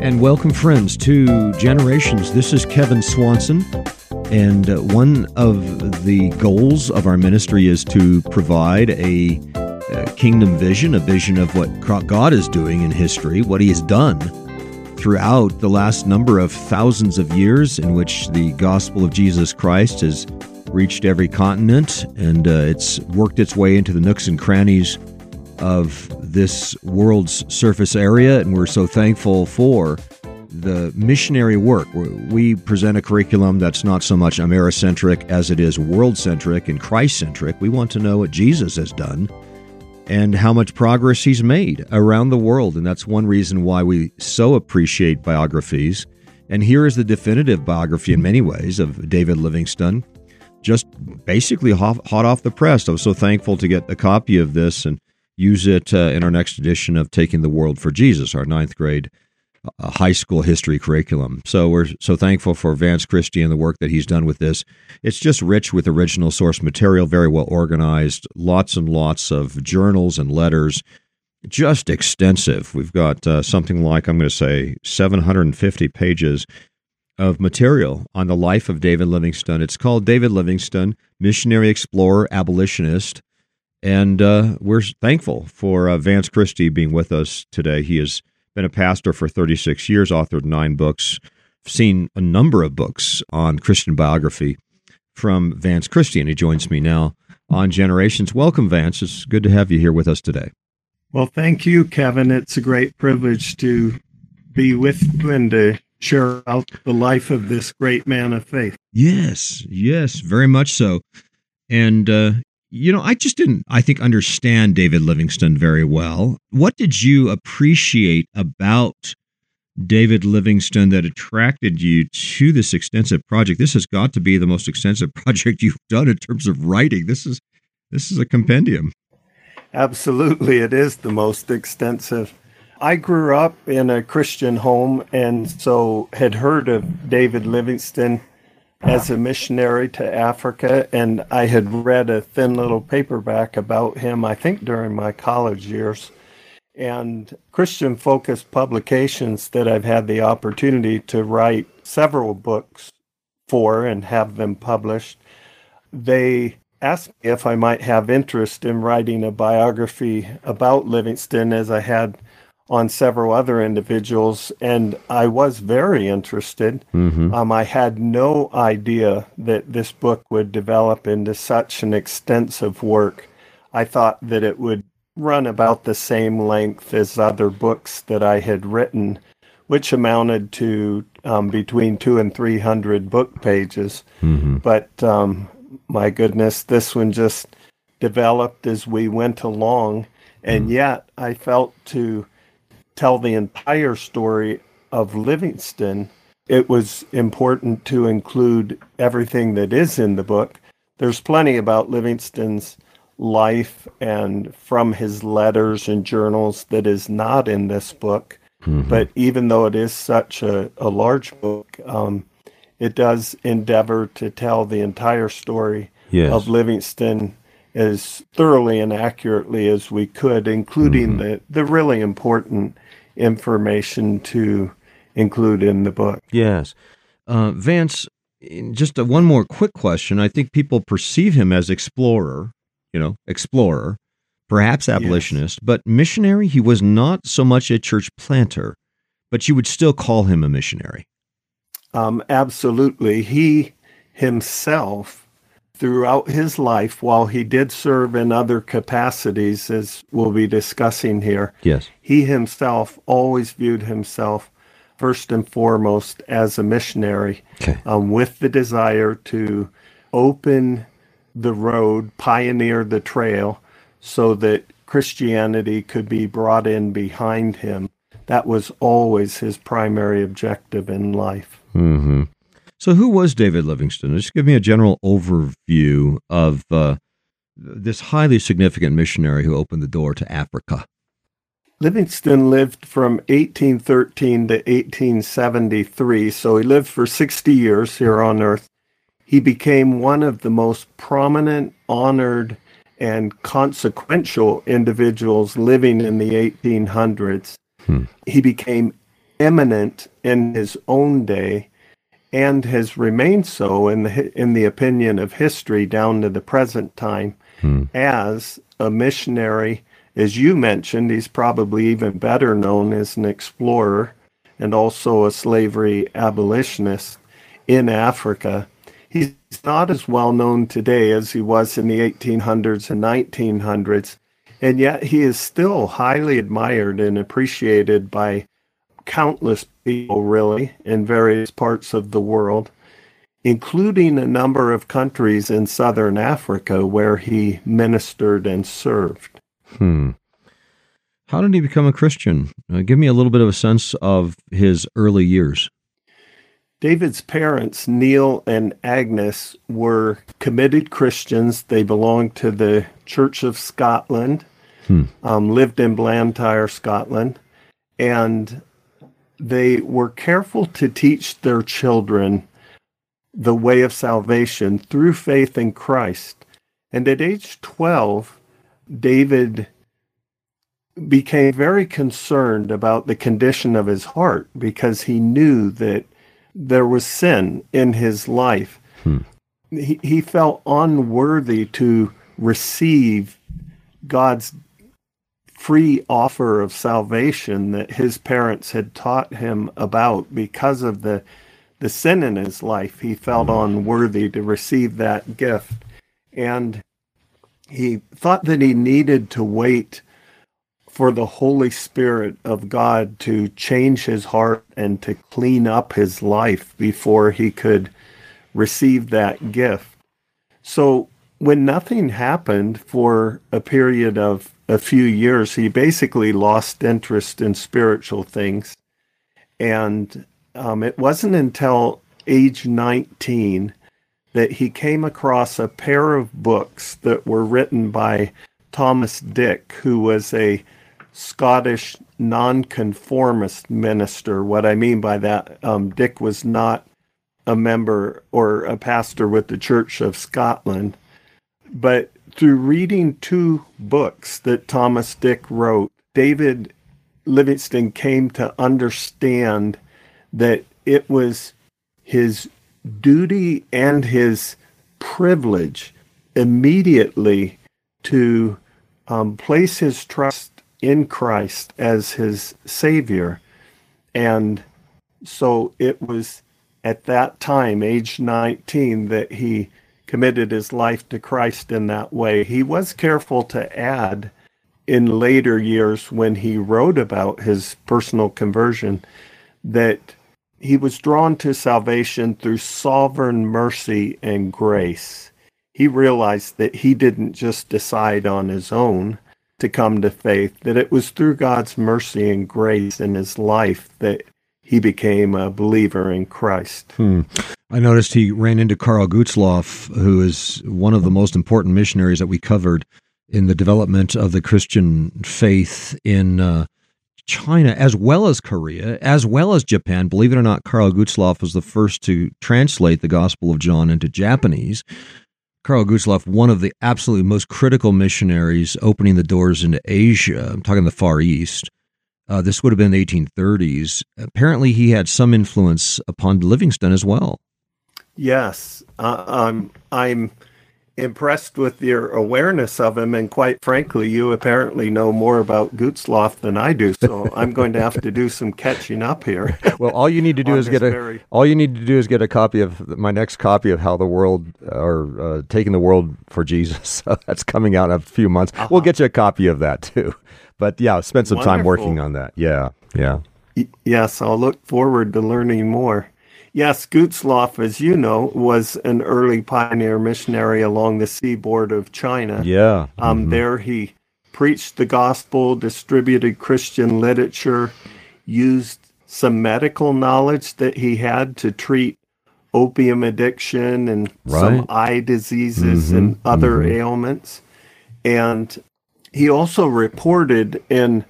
And welcome, friends, to Generations. This is Kevin Swanson. And uh, one of the goals of our ministry is to provide a, a, kingdom vision, a vision of what God is doing in history, what He has done throughout the last number of thousands of years in which the gospel of Jesus Christ has reached every continent and uh, it's worked its way into the nooks and crannies of this world's surface area. And we're so thankful for the missionary work. We present a curriculum that's not so much Americentric as it is world centric and Christ centric. We want to know what Jesus has done and how much progress he's made around the world. And that's one reason why we so appreciate biographies. And here is the definitive biography in many ways of David Livingstone, just basically hot, off the press. I was so thankful to get a copy of this and use it uh, in our next edition of Taking the World for Jesus, our ninth grade a high school history curriculum. So we're so thankful for Vance Christie and the work that he's done with this. It's just rich with original source material, very well organized, lots and lots of journals and letters, just extensive. We've got uh, something like, I'm going to say, 750 pages of material on the life of David Livingstone. It's called David Livingstone, Missionary Explorer, Abolitionist. And uh, we're thankful for uh, Vance Christie being with us today. He has been a pastor for 36 years, authored nine books, seen a number of books on Christian biography from Vance Christie, and he joins me now on Generations. Welcome, Vance. It's good to have you here with us today. Well, thank you, Kevin. It's a great privilege to be with you and to share out the life of this great man of faith. Yes, yes, very much so. And uh, you know, I just didn't, I think, understand David Livingstone very well. What did you appreciate about David Livingstone that attracted you to this extensive project? This has got to be the most extensive project you've done in terms of writing. This is this is a compendium. Absolutely, it is the most extensive. I grew up in a Christian home and so had heard of David Livingstone as a missionary to Africa, and I had read a thin little paperback about him, I think during my college years. And Christian focused publications that I've had the opportunity to write several books for and have them published. They asked me if I might have interest in writing a biography about Livingstone as I had on several other individuals, and I was very interested. Mm-hmm. Um, I had no idea that this book would develop into such an extensive work. I thought that it would run about the same length as other books that I had written, which amounted to um, between two and three hundred book pages. Mm-hmm. But um, my goodness, this one just developed as we went along, and mm-hmm. yet I felt to tell the entire story of Livingstone, it was important to include everything that is in the book. There's plenty about Livingstone's life and from his letters and journals that is not in this book. Mm-hmm. But even though it is such a, a large book, um, it does endeavor to tell the entire story yes. of Livingstone as thoroughly and accurately as we could, including mm-hmm. the, the really important information to include in the book. Yes. Uh, Vance, just a, one more quick question. I think people perceive him as explorer, you know, explorer, perhaps abolitionist, yes. but missionary. He was not so much a church planter, but you would still call him a missionary. Um, absolutely. He himself throughout his life, while he did serve in other capacities, as we'll be discussing here, yes, he himself always viewed himself first and foremost as a missionary, okay. um, with the desire to open the road, pioneer the trail, so that Christianity could be brought in behind him. That was always his primary objective in life. Mm-hmm. So, who was David Livingstone? Just give me a general overview of uh, this highly significant missionary who opened the door to Africa. Livingstone lived from 1813 to 1873, so he lived for 60 years here on earth. He became one of the most prominent, honored, and consequential individuals living in the 1800s. Hmm. He became eminent in his own day and has remained so in the in the opinion of history down to the present time hmm. as a missionary as you mentioned he's probably even better known as an explorer and also a slavery abolitionist in Africa he's not as well known today as he was in the 1800s and 1900s and yet he is still highly admired and appreciated by countless people, really, in various parts of the world, including a number of countries in southern Africa where he ministered and served. Hmm. How did he become a Christian? Uh, give me a little bit of a sense of his early years. David's parents, Neil and Agnes, were committed Christians. They belonged to the Church of Scotland, hmm. um, lived in Blantyre, Scotland, and they were careful to teach their children the way of salvation through faith in Christ. And at age 12, David became very concerned about the condition of his heart because he knew that there was sin in his life. Hmm. He, he felt unworthy to receive God's free offer of salvation that his parents had taught him about because of the the sin in his life he felt mm. unworthy to receive that gift. And he thought that he needed to wait for the holy spirit of god to change his heart and to clean up his life before he could receive that gift. So when nothing happened for a period of a few years, he basically lost interest in spiritual things. And um, it wasn't until age 19 that he came across a pair of books that were written by Thomas Dick, who was a Scottish nonconformist minister. What I mean by that, um, Dick was not a member or a pastor with the Church of Scotland, but through reading two books that Thomas Dick wrote, David Livingstone came to understand that it was his duty and his privilege immediately to um, place his trust in Christ as his Savior. And so it was at that time, age 19, that he committed his life to Christ in that way. He was careful to add in later years when he wrote about his personal conversion that he was drawn to salvation through sovereign mercy and grace. He realized that he didn't just decide on his own to come to faith, that it was through God's mercy and grace in his life that he became a believer in Christ. Hmm. I noticed he ran into Karl Gutzlaff, who is one of the most important missionaries that we covered in the development of the Christian faith in uh, China, as well as Korea, as well as Japan. Believe it or not, Karl Gutzlaff was the first to translate the Gospel of John into Japanese. Karl Gutzlaff, one of the absolutely most critical missionaries opening the doors into Asia, I'm talking the Far East. Uh, this would have been the 1830s. Apparently, he had some influence upon Livingstone as well. Yes, uh, I'm. I'm impressed with your awareness of him, and quite frankly, you apparently know more about Gutzlaff than I do. So I'm going to have to do some catching up here. Well, all you need to do is get a very... all you need to do is get a copy of my next copy of How the World or uh, Taking the World for Jesus. That's coming out in a few months. Uh-huh. We'll get you a copy of that too. But yeah, spend some Wonderful. time working on that. Yeah, yeah. Y- yes, I'll look forward to learning more. Yes, Gutzlaff, as you know, was an early pioneer missionary along the seaboard of China. Yeah. Um, mm-hmm. There he preached the gospel, distributed Christian literature, used some medical knowledge that he had to treat opium addiction and right. some eye diseases mm-hmm. and other mm-hmm. ailments. And he also reported in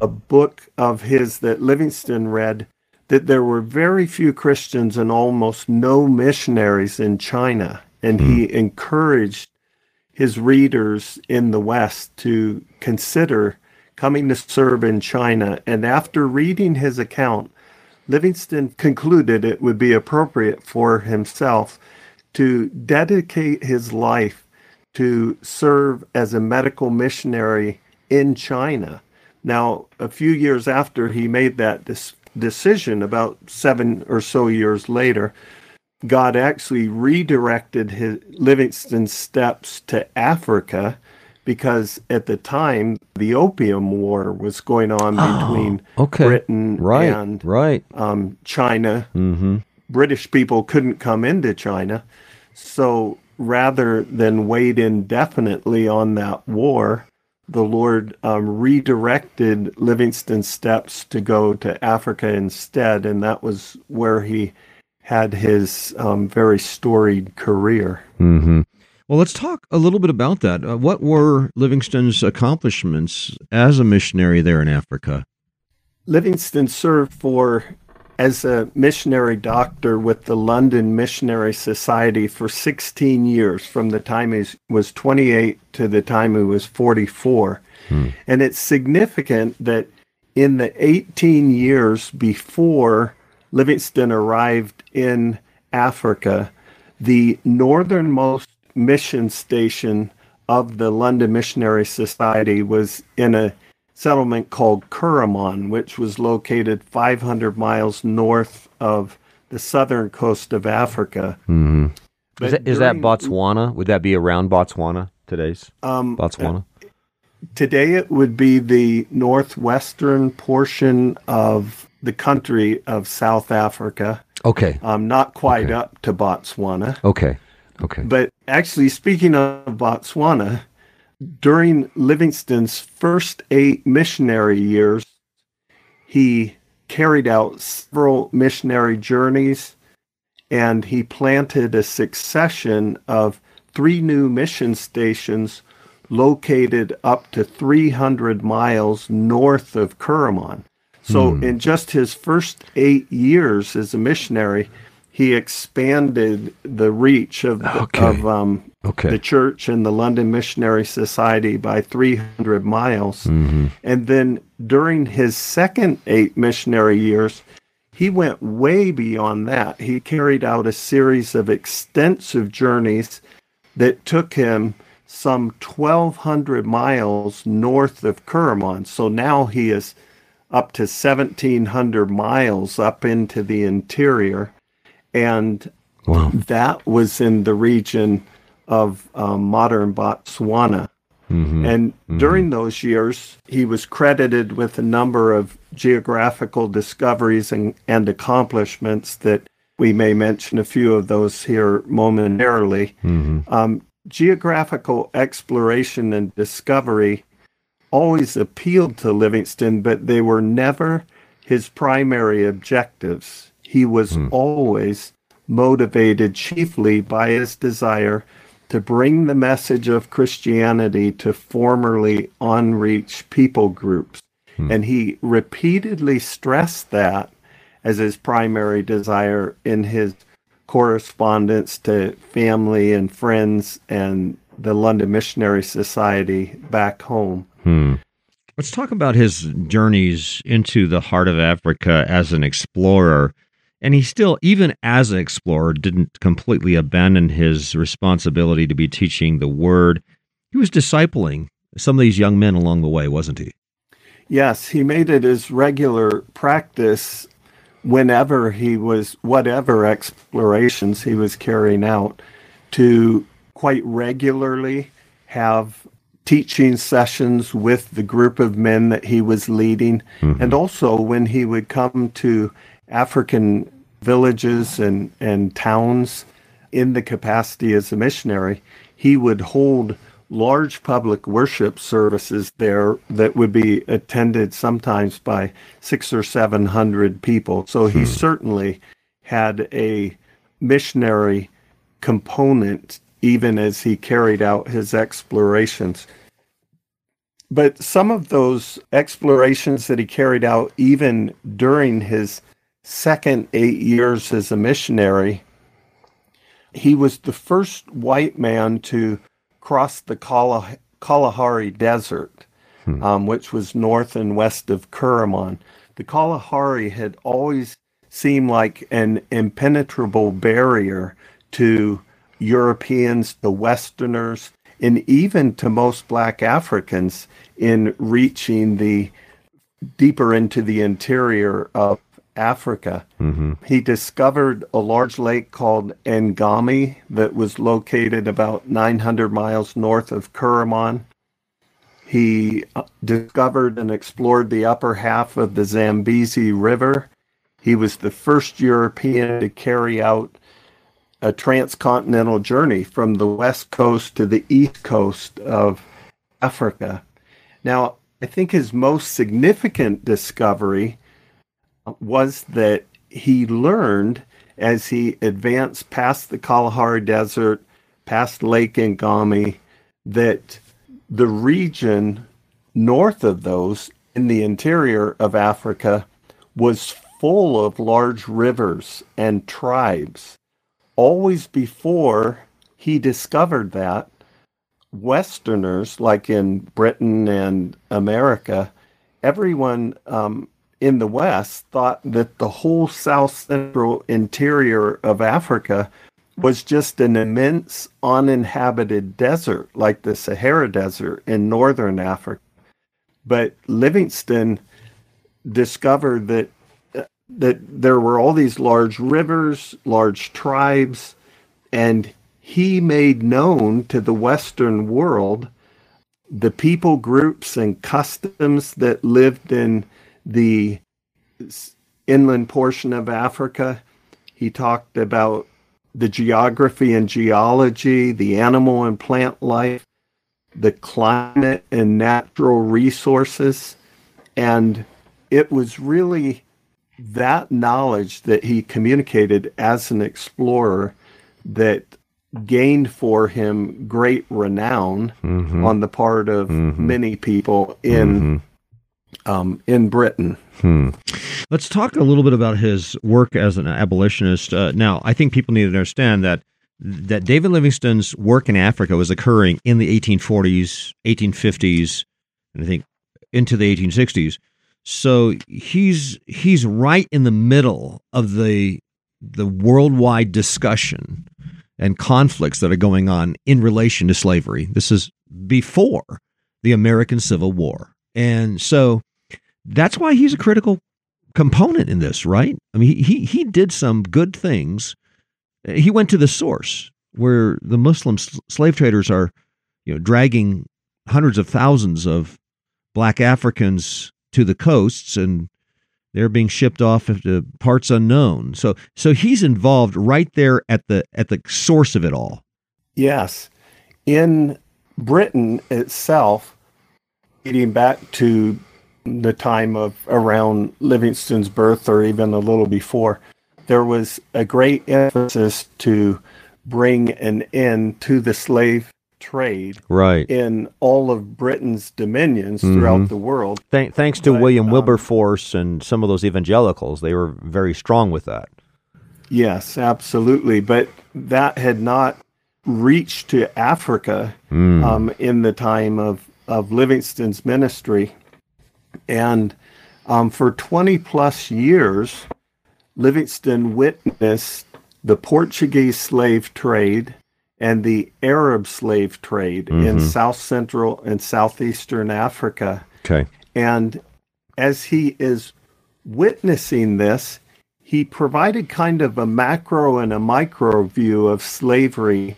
a book of his that Livingstone read that there were very few Christians and almost no missionaries in China. And he hmm. encouraged his readers in the West to consider coming to serve in China. And after reading his account, Livingstone concluded it would be appropriate for himself to dedicate his life to serve as a medical missionary in China. Now, a few years after he made that dis- decision, about seven or so years later, God actually redirected his Livingstone's steps to Africa because at the time the Opium War was going on oh, between okay. Britain right, and right. Um, China. Mm-hmm. British people couldn't come into China, so rather than wait indefinitely on that war, the Lord um, redirected Livingstone's steps to go to Africa instead, and that was where he had his um, very storied career. Mm-hmm. Well, let's talk a little bit about that. Uh, what were Livingstone's accomplishments as a missionary there in Africa? Livingstone served for as a missionary doctor with the London Missionary Society for 16 years, from the time he was 28 to the time he was 44. Hmm. And it's significant that in the 18 years before Livingstone arrived in Africa, the northernmost mission station of the London Missionary Society was in a settlement called Kuruman, which was located 500 miles north of the southern coast of Africa. Mm-hmm. Is, that, is, that Botswana? Would that be around Botswana today's um, Botswana? Uh, today it would be the northwestern portion of the country of South Africa. Okay. Um, not quite okay. up to Botswana. Okay. Okay. But actually, speaking of Botswana, during Livingstone's first eight missionary years, he carried out several missionary journeys and he planted a succession of three new mission stations located up to 300 miles north of Kuruman. So, hmm. in just his first eight years as a missionary, he expanded the reach of, the, okay. of um, okay. the church and the London Missionary Society by 300 miles. Mm-hmm. And then during his second eight missionary years, he went way beyond that. He carried out a series of extensive journeys that took him some 1,200 miles north of Kuruman. So now he is up to 1,700 miles up into the interior and wow. that was in the region of um, modern Botswana. Mm-hmm. And mm-hmm. during those years, he was credited with a number of geographical discoveries and, and accomplishments that we may mention a few of those here momentarily. Mm-hmm. Um, geographical exploration and discovery always appealed to Livingstone, but they were never his primary objectives. He was hmm. always motivated chiefly by his desire to bring the message of Christianity to formerly unreached people groups. Hmm. And he repeatedly stressed that as his primary desire in his correspondence to family and friends and the London Missionary Society back home. Hmm. Let's talk about his journeys into the heart of Africa as an explorer. And he still, even as an explorer, didn't completely abandon his responsibility to be teaching the word. He was discipling some of these young men along the way, wasn't he? Yes, he made it his regular practice whenever he was, whatever explorations he was carrying out, to quite regularly have teaching sessions with the group of men that he was leading. Mm-hmm. And also when he would come to African villages and, and towns in the capacity as a missionary, he would hold large public worship services there that would be attended sometimes by six or seven hundred people. So he hmm. certainly had a missionary component even as he carried out his explorations. But some of those explorations that he carried out even during his second eight years as a missionary, he was the first white man to cross the Kalahari Desert, hmm. um, which was north and west of Kuruman. The Kalahari had always seemed like an impenetrable barrier to Europeans, the Westerners, and even to most black Africans in reaching the deeper into the interior of Africa. Mm-hmm. He discovered a large lake called Ngami that was located about 900 miles north of Kuruman. He uh, discovered and explored the upper half of the Zambezi River. He was the first European to carry out a transcontinental journey from the west coast to the east coast of Africa. Now, I think his most significant discovery was that he learned as he advanced past the Kalahari Desert, past Lake Ngami, that the region north of those in the interior of Africa was full of large rivers and tribes. Always before he discovered that, Westerners, like in Britain and America, everyone um, in the West thought that the whole south central interior of Africa was just an immense uninhabited desert, like the Sahara Desert in northern Africa. But Livingstone discovered that uh, that there were all these large rivers, large tribes, and he made known to the Western world the people groups and customs that lived in the inland portion of Africa. He talked about the geography and geology, the animal and plant life, the climate and natural resources. And it was really that knowledge that he communicated as an explorer that gained for him great renown mm-hmm. on the part of mm-hmm. many people in mm-hmm. Um, in Britain. Hmm. Let's talk a little bit about his work as an abolitionist. Uh, now, I think people need to understand that that David Livingstone's work in Africa was occurring in the 1840s, 1850s, and I think into the 1860s. So he's he's right in the middle of the the worldwide discussion and conflicts that are going on in relation to slavery. This is before the American Civil War. And so that's why he's a critical component in this, right? I mean, he, he did some good things. He went to the source where the Muslim slave traders are, you know, dragging hundreds of thousands of black Africans to the coasts and they're being shipped off to parts unknown. So so he's involved right there at the at the source of it all. Yes. In Britain itself, dating back to the time of around Livingstone's birth or even a little before, there was a great emphasis to bring an end to the slave trade right in all of Britain's dominions mm-hmm. throughout the world. Th- thanks to but, William um, Wilberforce and some of those evangelicals, they were very strong with that. Yes, absolutely. But that had not reached to Africa mm. um, in the time of, of Livingstone's ministry. And um, for 20 plus years, Livingstone witnessed the Portuguese slave trade and the Arab slave trade mm-hmm. in South Central and Southeastern Africa. Okay. And as he is witnessing this, he provided kind of a macro and a micro view of slavery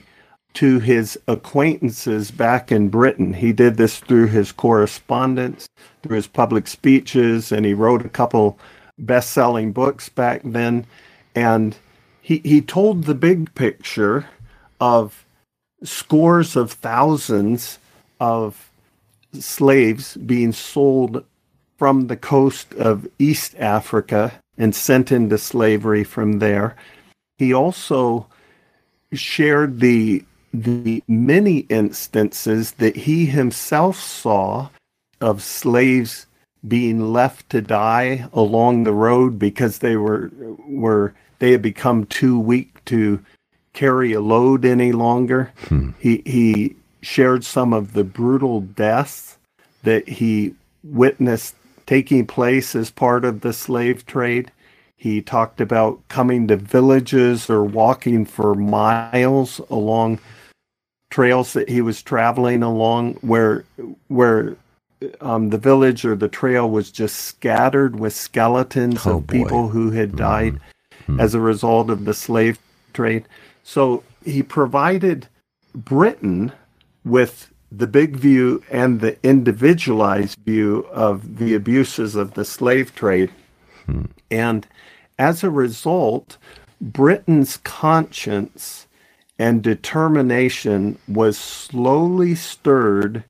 to his acquaintances back in Britain. He did this through his correspondence, through his public speeches, and he wrote a couple best selling books back then. And he, he told the big picture of scores of thousands of slaves being sold from the coast of East Africa and sent into slavery from there. He also shared the the many instances that he himself saw of slaves being left to die along the road because they were were they had become too weak to carry a load any longer. Hmm. He he shared some of the brutal deaths that he witnessed taking place as part of the slave trade. He talked about coming to villages or walking for miles along trails that he was traveling along where where um, the village or the trail was just scattered with skeletons oh, of boy. people who had died mm-hmm. as a result of the slave trade. So he provided Britain with the big view and the individualized view of the abuses of the slave trade. Hmm. And as a result, Britain's conscience and determination was slowly stirred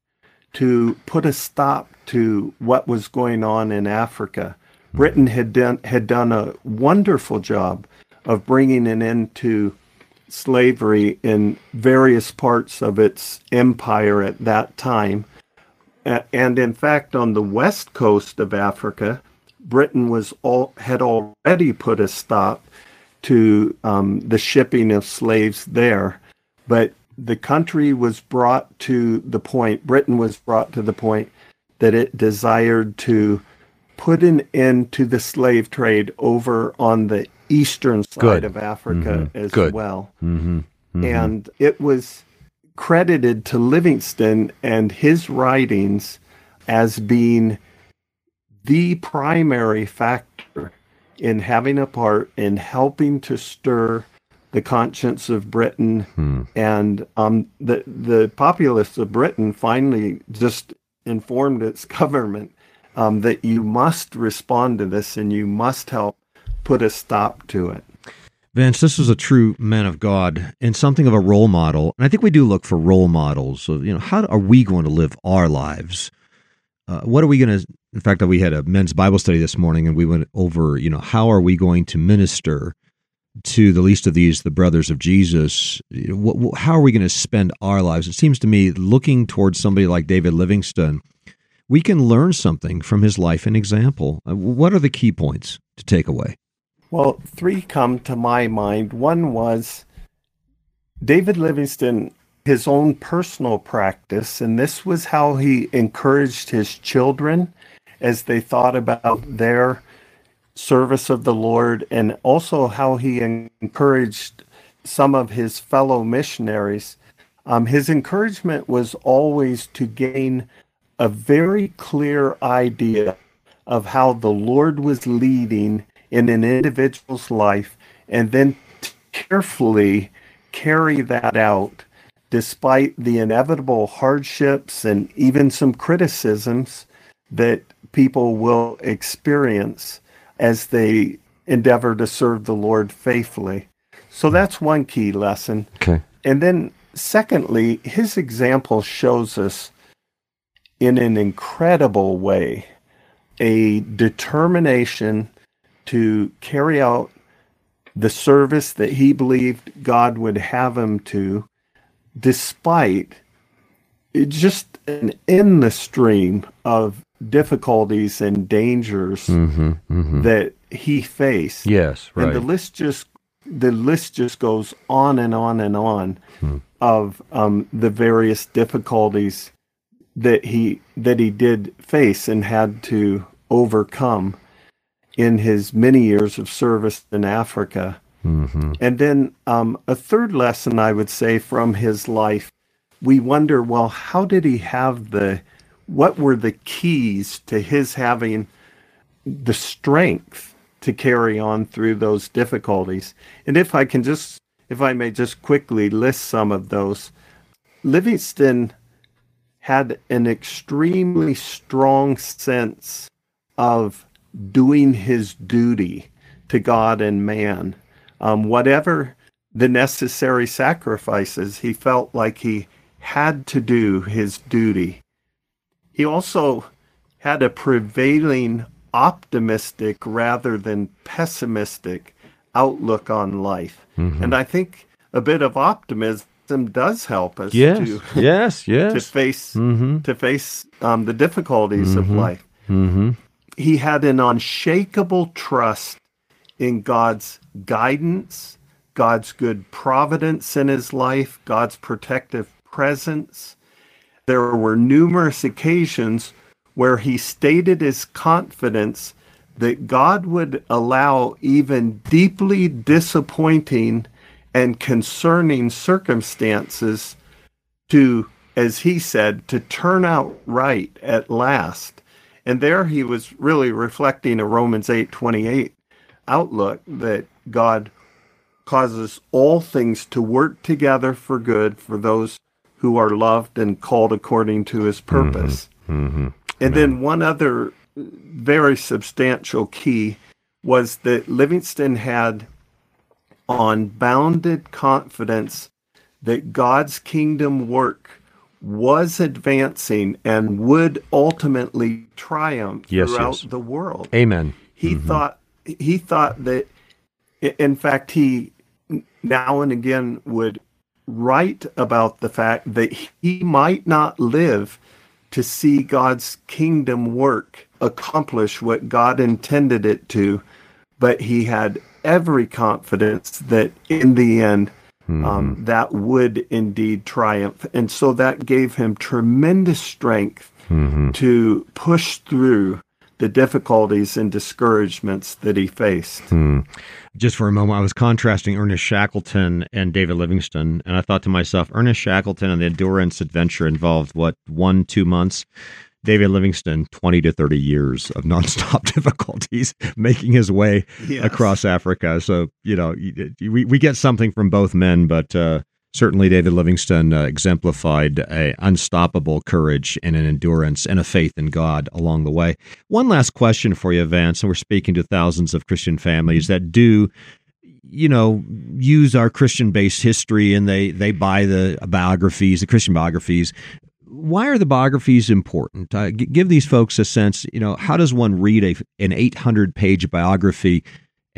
to put a stop to what was going on in Africa. Hmm. Britain had done had done a wonderful job of bringing an end to slavery in various parts of its empire at that time. And in fact, on the west coast of Africa, Britain was all, had already put a stop to um, the shipping of slaves there. But the country was brought to the point, Britain was brought to the point that it desired to put an end to the slave trade over on the eastern side Good. of Africa mm-hmm. as Good. well. Mm-hmm. Mm-hmm. And it was credited to Livingstone and his writings as being the primary factor in having a part in helping to stir the conscience of Britain hmm. and um, the the populace of Britain finally just informed its government um, that you must respond to this and you must help put a stop to it. Vance, this is a true man of God and something of a role model. And I think we do look for role models of, you know, how are we going to live our lives? Uh, what are we going to, in fact, we had a men's Bible study this morning and we went over, you know, how are we going to minister to the least of these, the brothers of Jesus? How are we going to spend our lives? It seems to me, looking towards somebody like David Livingstone, we can learn something from his life and example. Uh, what are the key points to take away? Well, three come to my mind. One was David Livingstone, his own personal practice, and this was how he encouraged his children as they thought about their service of the Lord, and also how he encouraged some of his fellow missionaries. Um, his encouragement was always to gain a very clear idea of how the Lord was leading in an individual's life and then carefully carry that out despite the inevitable hardships and even some criticisms that people will experience as they endeavor to serve the Lord faithfully. So that's one key lesson. Okay. And then, secondly, his example shows us in an incredible way a determination to carry out the service that he believed God would have him to, despite just an endless stream of difficulties and dangers mm-hmm, mm-hmm. that he faced. Yes, right. And the list just the list just goes on and on and on hmm. of um, the various difficulties that he that he did face and had to overcome in his many years of service in Africa. Mm-hmm. And then um, a third lesson I would say from his life, we wonder, well, how did he have the, what were the keys to his having the strength to carry on through those difficulties? And if I can just, if I may just quickly list some of those, Livingstone had an extremely strong sense of doing his duty to God and man. Um, whatever the necessary sacrifices, he felt like he had to do his duty. He also had a prevailing optimistic rather than pessimistic outlook on life. Mm-hmm. And I think a bit of optimism does help us yes, to yes, yes. to face mm-hmm. to face um, the difficulties mm-hmm. of life. Mm-hmm he had an unshakable trust in God's guidance, God's good providence in his life, God's protective presence, there were numerous occasions where he stated his confidence that God would allow even deeply disappointing and concerning circumstances to, as he said, to turn out right at last. And there he was really reflecting a Romans 8:28 outlook that God causes all things to work together for good for those who are loved and called according to his purpose. Mm-hmm. Mm-hmm. And then one other very substantial key was that Livingstone had unbounded confidence that God's kingdom work was advancing and would ultimately triumph yes, throughout yes. the world. Amen. He mm-hmm. thought he thought that in fact he now and again would write about the fact that he might not live to see God's kingdom work accomplish what God intended it to, but he had every confidence that in the end, um, mm-hmm. um, that would indeed triumph. And so that gave him tremendous strength mm-hmm. to push through the difficulties and discouragements that he faced. Hmm. Just for a moment, I was contrasting Ernest Shackleton and David Livingstone, and I thought to myself, Ernest Shackleton and the Endurance Adventure involved what one, two months. David Livingstone, 20 to 30 years of nonstop difficulties making his way yes. across Africa. So, you know, we, we get something from both men, but uh, Certainly, David Livingstone uh, exemplified a unstoppable courage and an endurance and a faith in God along the way. One last question for you, Vance, and we're speaking to thousands of Christian families that do you know use our christian based history and they they buy the biographies the christian biographies why are the biographies important uh, give these folks a sense you know how does one read a, an 800 page biography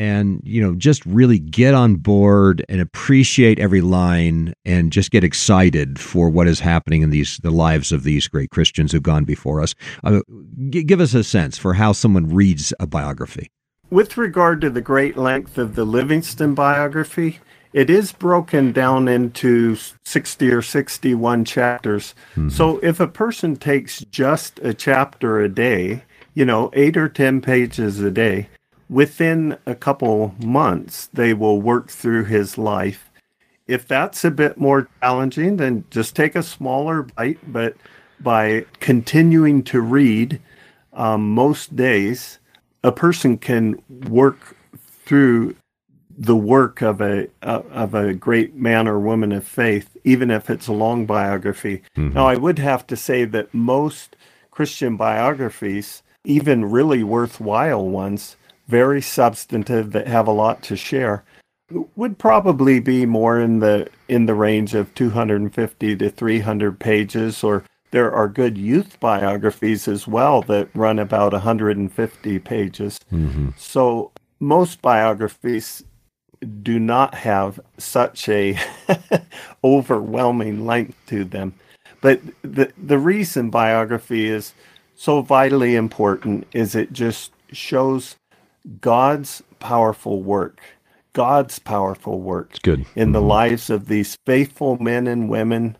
and you know just really get on board and appreciate every line and just get excited for what is happening in these the lives of these great Christians who've gone before us. Uh, g- give us a sense for how someone reads a biography. With regard to the great length of the Livingstone biography, it is broken down into 60 or 61 chapters. Mm-hmm. So if a person takes just a chapter a day, you know, 8 or 10 pages a day, within a couple months, they will work through his life. If that's a bit more challenging, then just take a smaller bite. But by continuing to read um, most days, a person can work through the work of a uh, of a great man or woman of faith, even if it's a long biography. Mm-hmm. Now, I would have to say that most Christian biographies, even really worthwhile ones, very substantive that have a lot to share would probably be more in the in the range of 250 to 300 pages or there are good youth biographies as well that run about 150 pages mm-hmm. so most biographies do not have such a overwhelming length to them but the the reason biography is so vitally important is it just shows God's powerful work, God's powerful work good. in the mm-hmm. lives of these faithful men and women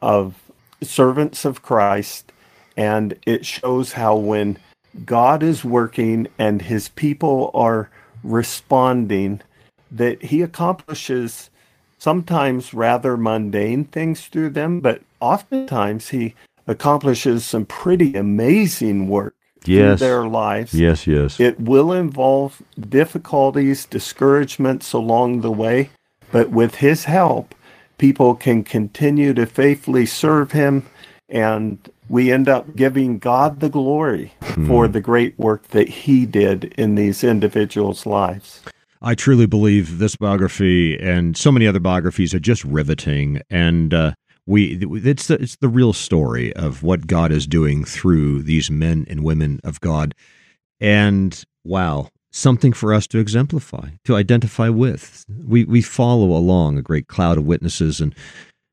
of servants of Christ. And it shows how when God is working and his people are responding, that he accomplishes sometimes rather mundane things through them, but oftentimes he accomplishes some pretty amazing work yes. through their lives. Yes, yes. It will involve difficulties, discouragements along the way, but with His help, people can continue to faithfully serve Him, and we end up giving God the glory mm. for the great work that He did in these individuals' lives. I truly believe this biography and so many other biographies are just riveting. And uh, we it's the, it's the real story of what God is doing through these men and women of God, and wow, something for us to exemplify, to identify with. We we follow along a great cloud of witnesses, and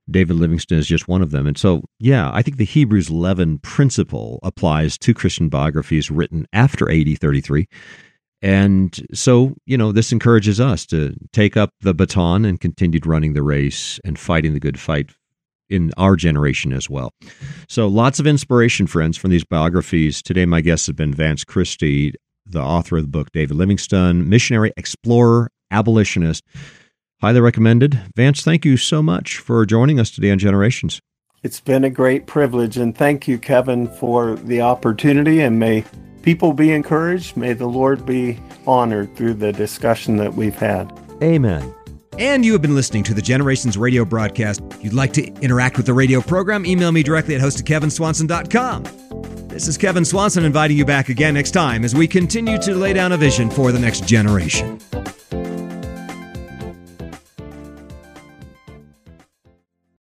David Livingstone is just one of them. And so, yeah, I think the Hebrews 11 principle applies to Christian biographies written after AD 33. And so, you know, this encourages us to take up the baton and continued running the race and fighting the good fight in our generation as well. So lots of inspiration, friends, from these biographies. Today, my guests have been Vance Christie, the author of the book David Livingstone, missionary, explorer, abolitionist. Highly recommended. Vance, thank you so much for joining us today on Generations. It's been a great privilege, and thank you, Kevin, for the opportunity. And may people be encouraged. May the Lord be honored through the discussion that we've had. Amen. And you have been listening to the Generations radio broadcast. If you'd like to interact with the radio program, email me directly at hostofkevinswanson.com. This is Kevin Swanson inviting you back again next time as we continue to lay down a vision for the next generation.